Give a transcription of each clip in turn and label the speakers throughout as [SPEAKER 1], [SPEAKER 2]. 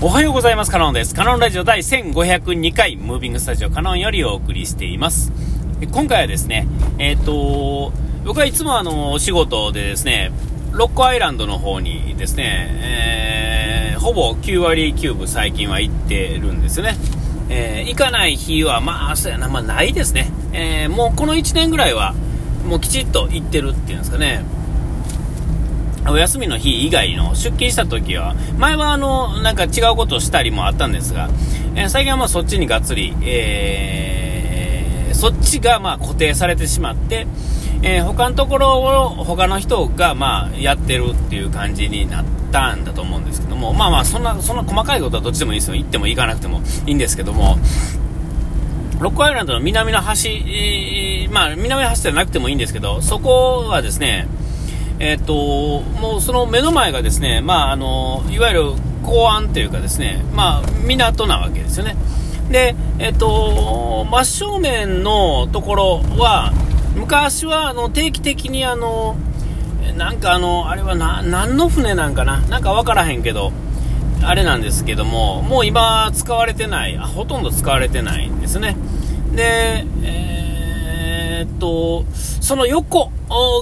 [SPEAKER 1] おはようございます。カノンです。カノンラジオ第1502回、ムービングスタジオカノンよりお送りしています。今回はですね、えっ、と、僕はいつもあの、お仕事でですね、ロッコアイランドの方にですね、えーほぼ9割9分最近は行ってるんですよね。えー行かない日は、まあ、そうやな、まあ、ないですね。えもうこの1年ぐらいは、もうきちっと行ってるっていうんですかね。お休みの日以外の出勤した時は、前はあの、なんか違うことをしたりもあったんですが、えー最近はまあそっちにがっつり、えーそっちがまあ固定されてしまって、えー他のところを他の人がまあやってるっていう感じになったんだと思うんですけども、まあまあそんな、そんな細かいことはどっちでもいいですよ。行っても行かなくてもいいんですけども、ロックアイランドの南の端、えーまあ南の端じゃなくてもいいんですけど、そこはですね、えっ、と、もうその目の前がですね、まあ、あの、いわゆる港湾というかですね、まあ、港なわけですよね。で、えっ、と、真正面のところは、昔は、あの、定期的にあの、なんかあの、あれはな、何の船なんかな？なんかわからへんけど、あれなんですけども、もう今使われてない、あほとんど使われてないんですね。で、えーっと、その横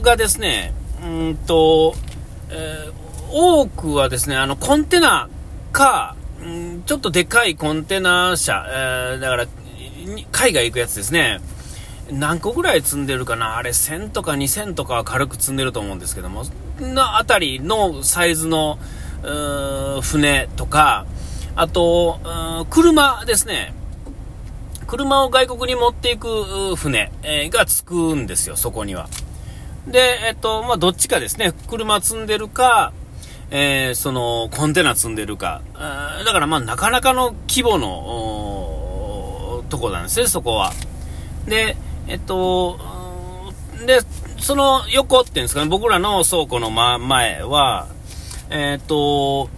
[SPEAKER 1] がですね、うんと、えー多くはですね、あの、コンテナか、んちょっとでかいコンテナ車、えーだから、海外行くやつですね。何個ぐらい積んでるかな？あれ1000とか2000とか軽く積んでると思うんですけども、のあたりのサイズの、船とか、あと、車ですね。車を外国に持っていく船、がつくんですよ、そこには。で、えっと、まあ、どっちかですね。車積んでるか、えーその、コンテナ積んでるか。だから、まあ、なかなかの規模の、とこなんですね、そこは。で、えっと、で、その横っていうんですかね、僕らの倉庫の、ま、前は、えっと、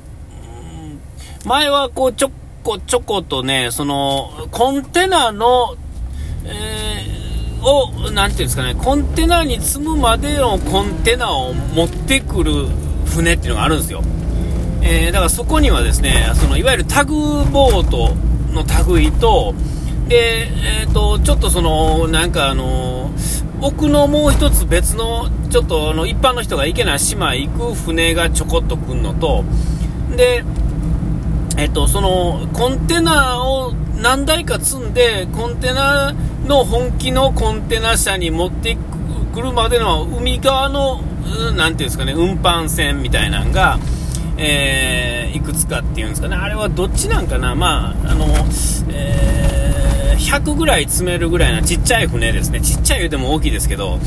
[SPEAKER 1] 前はこう、ちょこちょことね、その、コンテナの、えーを、なんていうんですかね、コンテナに積むまでのコンテナを持ってくる船っていうのがあるんですよ。えーだからそこにはですね、そのいわゆるタグボートの類と、で、えっ、と、ちょっとその、なんかあの、奥のもう一つ別の、ちょっとあの、一般の人が行けない島へ行く船がちょこっと来るのと、で、えっと、そのコンテナを何台か積んで、コンテナの本気のコンテナ車に持ってくるまでの海側の、うんなんていうんですかね、運搬船みたいなのが、えーいくつかっていうんですかね、あれはどっちなんかな、まあ、あの、えー100ぐらい積めるぐらいなちっちゃい船ですね、ちっちゃい言うても大きいですけど、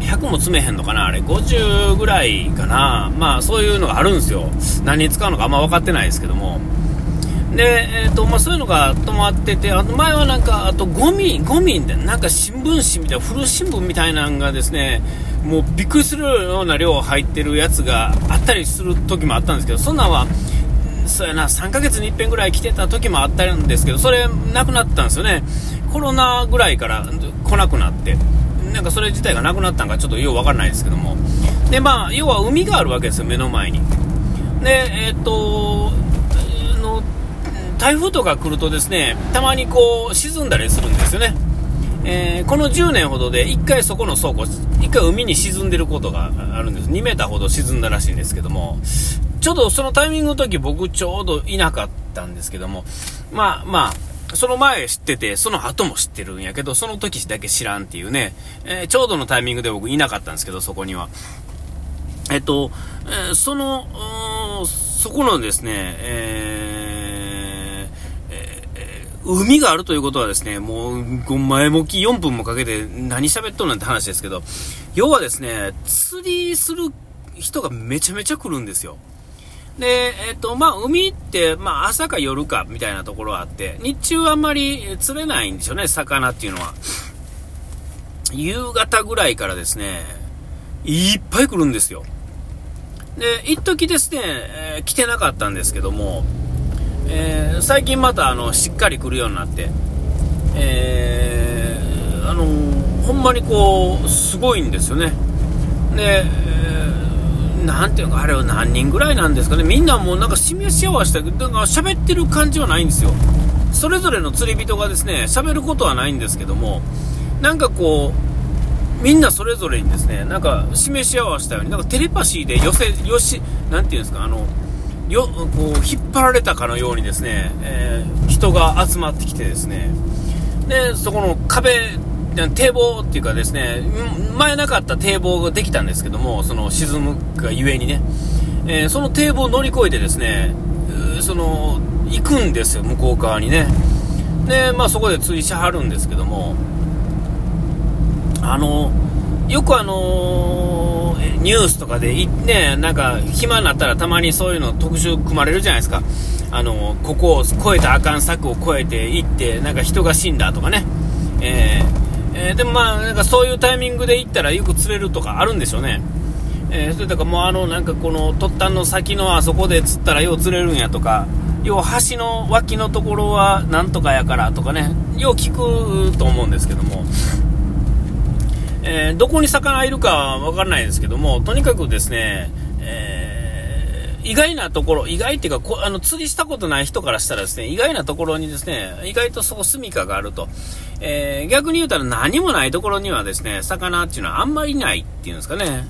[SPEAKER 1] 100も積めへんのかなあれ。50ぐらいかな。まあそういうのがあるんですよ。何に使うのかあんま分かってないですけども。で、えーとまあ、そういうのが止まっててあと前はなんかあとゴミゴミでなんか新聞紙みたいな古新聞みたいなのがですねもうびっくりするような量入ってるやつがあったりする時もあったんですけどそんなんはそうやな3ヶ月に一遍ぐらい来てた時もあったんですけどそれなくなったんですよね。コロナぐらいから来なくなって。なんかそれ自体がなくなったんかちょっとようわからないですけども。でまあ要は海があるわけですよ目の前に。でえっ、と台風とか来るとですねたまにこう沈んだりするんですよねえーこの10年ほどで1回そこの倉庫1回海に沈んでることがあるんです2メーターほど沈んだらしいんですけどもちょうどそのタイミングの時僕ちょうどいなかったんですけどもまあまあその前知ってて、その後も知ってるんやけど、その時だけ知らんっていうね、えーちょうどのタイミングで僕いなかったんですけど、そこには。えっと、えーその、そこのですね、えー海があるということはですね、もう、前もき4分もかけて何喋っとんなんて話ですけど、要はですね、釣りする人がめちゃめちゃ来るんですよ。で、えっと、まあ、海って、まあ、朝か夜かみたいなところはあって、日中はあんまり釣れないんでしょうね、魚っていうのは。夕方ぐらいからですね、いっぱい来るんですよ。で、一時ですね、えー来てなかったんですけども、えー最近また、あの、しっかり来るようになって、えーあのほんまにこう、すごいんですよね。で、えーていうか、あれは何人ぐらいなんですかね。みんなもうなんか示し合わせて、なんか喋ってる感じはないんですよ。それぞれの釣り人がですね、喋ることはないんですけども、なんかこう、みんなそれぞれにですね、なんか示し合わせたように、なんかテレパシーで寄せ、よし、なんていうんですか、あの、よ、こう、引っ張られたかのようにですね、えー、人が集まってきてですね、で、そこの壁、堤防っていうかですね、前なかった堤防ができたんですけども、その沈むがゆえにね、えー、その堤防を乗り越えてですね、その、行くんですよ、向こう側にね。で、まあそこで釣りしはるんですけども、あの、よくあのー、ニュースとかで、ね、なんか、暇になったらたまにそういうの特集組まれるじゃないですか。あのここを越えたあかん策を越えていって、なんか人が死んだとかね。えー、えー、でもまあ、なんかそういうタイミングで行ったらよく釣れるとかあるんでしょうね。えー、それとかもうあの、なんかこの突端の先のあそこで釣ったらよう釣れるんやとか、要は橋の脇のところはなんとかやからとかね、よう聞くと思うんですけども、えー、どこに魚いるかわからないですけども、とにかくですね、えー、意外なところ、意外っていうか、あの、釣りしたことない人からしたらですね、意外なところにですね、意外とそこ住処があると。えー、逆に言うたら何もないところにはですね、魚っていうのはあんまりないっていうんですかね。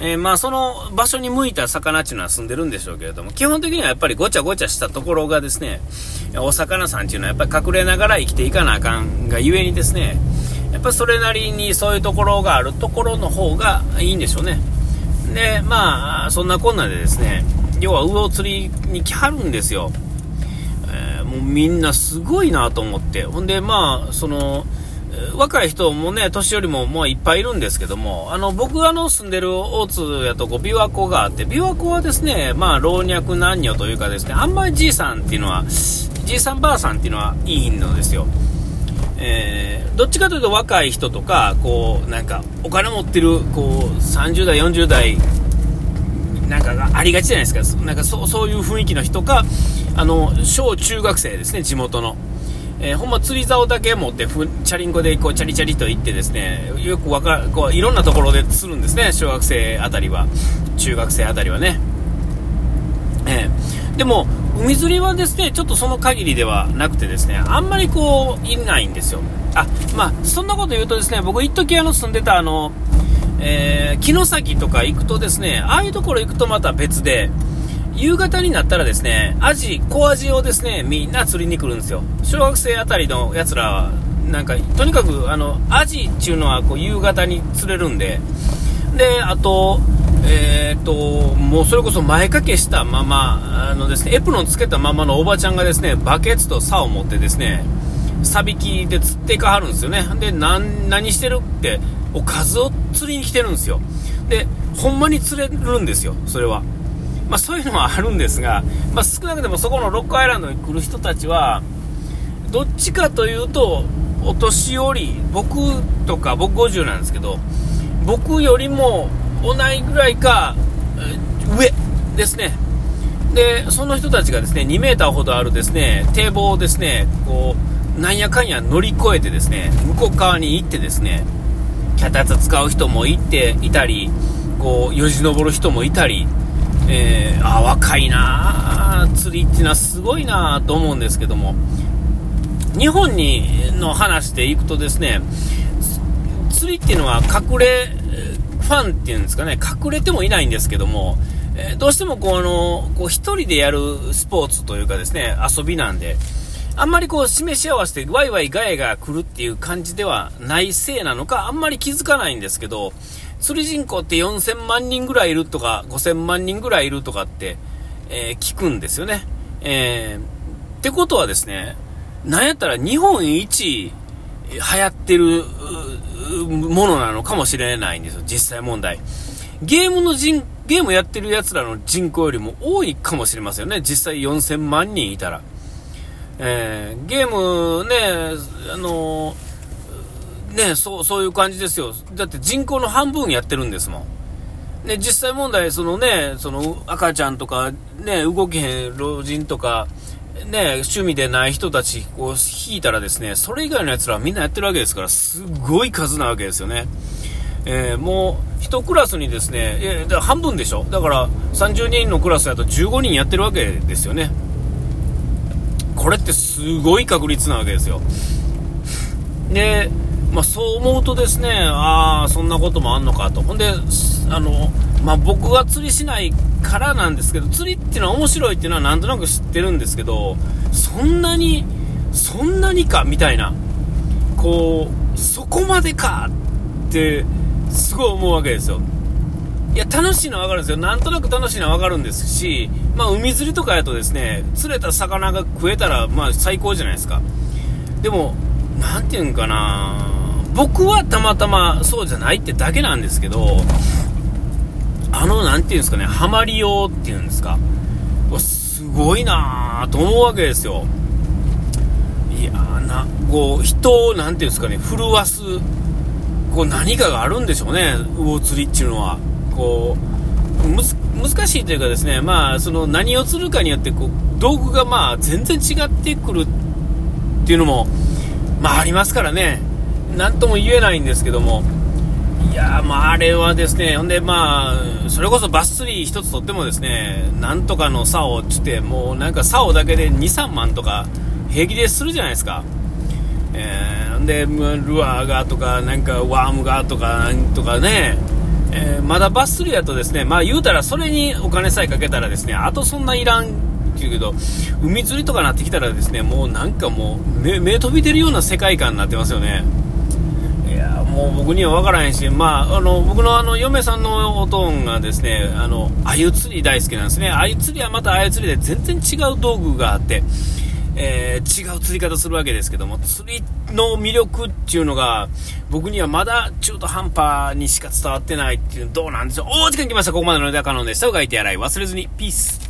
[SPEAKER 1] えー、まあその場所に向いた魚っていうのは住んでるんでしょうけれども、基本的にはやっぱりごちゃごちゃしたところがですね、お魚さんっていうのはやっぱり隠れながら生きていかなあかんがゆえにですね、やっぱそれなりにそういうところがあるところの方がいいんでしょうね。で、まあ、そんなこんなでですね、要は魚釣りに来はるんですよ。えー、もうみんなすごいなと思って。ほんで、まあ、その、若い人もね、年寄りももういっぱいいるんですけども、あの、僕がの住んでる大津やとこ琵琶湖があって、琵琶湖はですね、まあ、老若男女というかですね、あんまりじいさんっていうのは、じいさんばあさんっていうのはいいのですよ。えー、どっちかというと若い人とか、こう、なんか、お金持ってる、こう、30代、40代、なんかがありがちじゃないですか。なんかそ、そういう雰囲気の人か、あの、小中学生ですね、地元の。えー、ほんま釣り竿だけ持ってふ、チャリンコでこう、チャリチャリと行ってですね、よくわかこう、いろんなところで釣るんですね、小学生あたりは。中学生あたりはね。えー、でも、海釣りはですね、ちょっとその限りではなくてですね、あんまりこう、いないんですよ。あ、まあ、そんなこと言うとですね、僕一時あの住んでたあの、えー、城崎とか行くとですね、ああいうところ行くとまた別で、夕方になったらですね、アジ、小アジをですね、みんな釣りに来るんですよ。小学生あたりのやつらは、なんか、とにかく、あの、アジっていうのはこう夕方に釣れるんで、で、あと、えー、っと、もうそれこそ前掛けしたまま、あのですね、エプロンつけたままのおばちゃんがですね、バケツと竿を持ってですね、サビキで釣っていかはるんですよね。で、何、何してるって、おかずを釣りに来てるんですよ。で、ほんまに釣れるんですよ、それは。まあそういうのはあるんですが、まあ少なくともそこのロックアイランドに来る人たちは、どっちかというと、お年寄り、僕とか、僕50なんですけど、僕よりも同いぐらいか、上ですね。で、その人たちがですね、2 m ほどあるですね、堤防をですね、こう、なんやかんや乗り越えてですね、向こう側に行ってですね、脚立使う人もいて、いたり、こう、よじ登る人もいたり、えー、あ、若いな。釣りっていうのはすごいなと思うんですけども、日本にの話でいくとですね、釣りっていうのは隠れファンっていうんですかね、隠れてもいないんですけども、えー、どうしてもこう、あの、こう一人でやるスポーツというかですね、遊びなんで、あんまりこう示し合わせてワイワイガヤが来るっていう感じではないせいなのか、あんまり気づかないんですけど、釣り人口って4000万人ぐらいいるとか、5000万人ぐらいいるとかって、えー、聞くんですよね。えー、ってことはですね、なんやったら日本一流行ってるものなのかもしれないんですよ、実際問題。ゲームの人、ゲームやってる奴らの人口よりも多いかもしれませんよね。実際4000万人いたら。えー、ゲームね、あのー、ね、そう、そういう感じですよ。だって人口の半分やってるんですもん。ね、実際問題、そのね、その赤ちゃんとか、ね、動けへん老人とか、ね、趣味でない人たちを引いたらですね、それ以外の奴らはみんなやってるわけですから、すごい数なわけですよね。えー、もう1クラスにですね、えー、半分でしょだから30人のクラスだと15人やってるわけですよねこれってすごい確率なわけですよで、まあ、そう思うとですねああそんなこともあんのかと。ほんであの、まあ、僕が釣りしないからなんですけど釣りっていうのは面白いっていうのはなんとなく知ってるんですけどそんなにそんなにかみたいなこうそこまでかってすごい思うわけですよ。いや楽しいのは分かるんですよ。なんとなく楽しいのは分かるんですし、まあ、海釣りとかやとですね釣れた魚が食えたらまあ最高じゃないですか。でも何て言うんかな僕はたまたまそうじゃないってだけなんですけどあの何て言うんですかねハマりようっていうんですかすごいなぁと思うわけですよ。いやなこう人を何て言うんですかね震わすこう何かがあるんでしょうね魚釣りっていうのは。こうむ難しいというかですねまあその何を釣るかによってこう道具がまあ全然違ってくるっていうのもまあありますからね。何とも言えないんですけども。いやまああれはですねほんでまあそれこそバス釣り1つとってもですねなんとかの竿っつってもうなんか竿だけで23万とか平気でするじゃないですか。えー、でルアーがとかなんかワームがとかなんとかね。えー、まだバス釣りやとですね、まあ言うたらそれにお金さえかけたらですね、あとそんないらんっていうけど、海釣りとかなってきたらですね、もうなんかもう目、目飛び出るような世界観になってますよね。もう僕には分からへんし、まあ、あの僕のあの嫁さんのおとんがですね、あの、鮎釣り大好きなんですね。鮎釣りはまた鮎釣りで全然違う道具があって、えー、違う釣り方するわけですけども、釣りの魅力っていうのが、僕にはまだ中途半端にしか伝わってないっていう、どうなんでしょう。お時間来ました。ここまでのネタ可能でした。うがいて洗い忘れずに。ピース。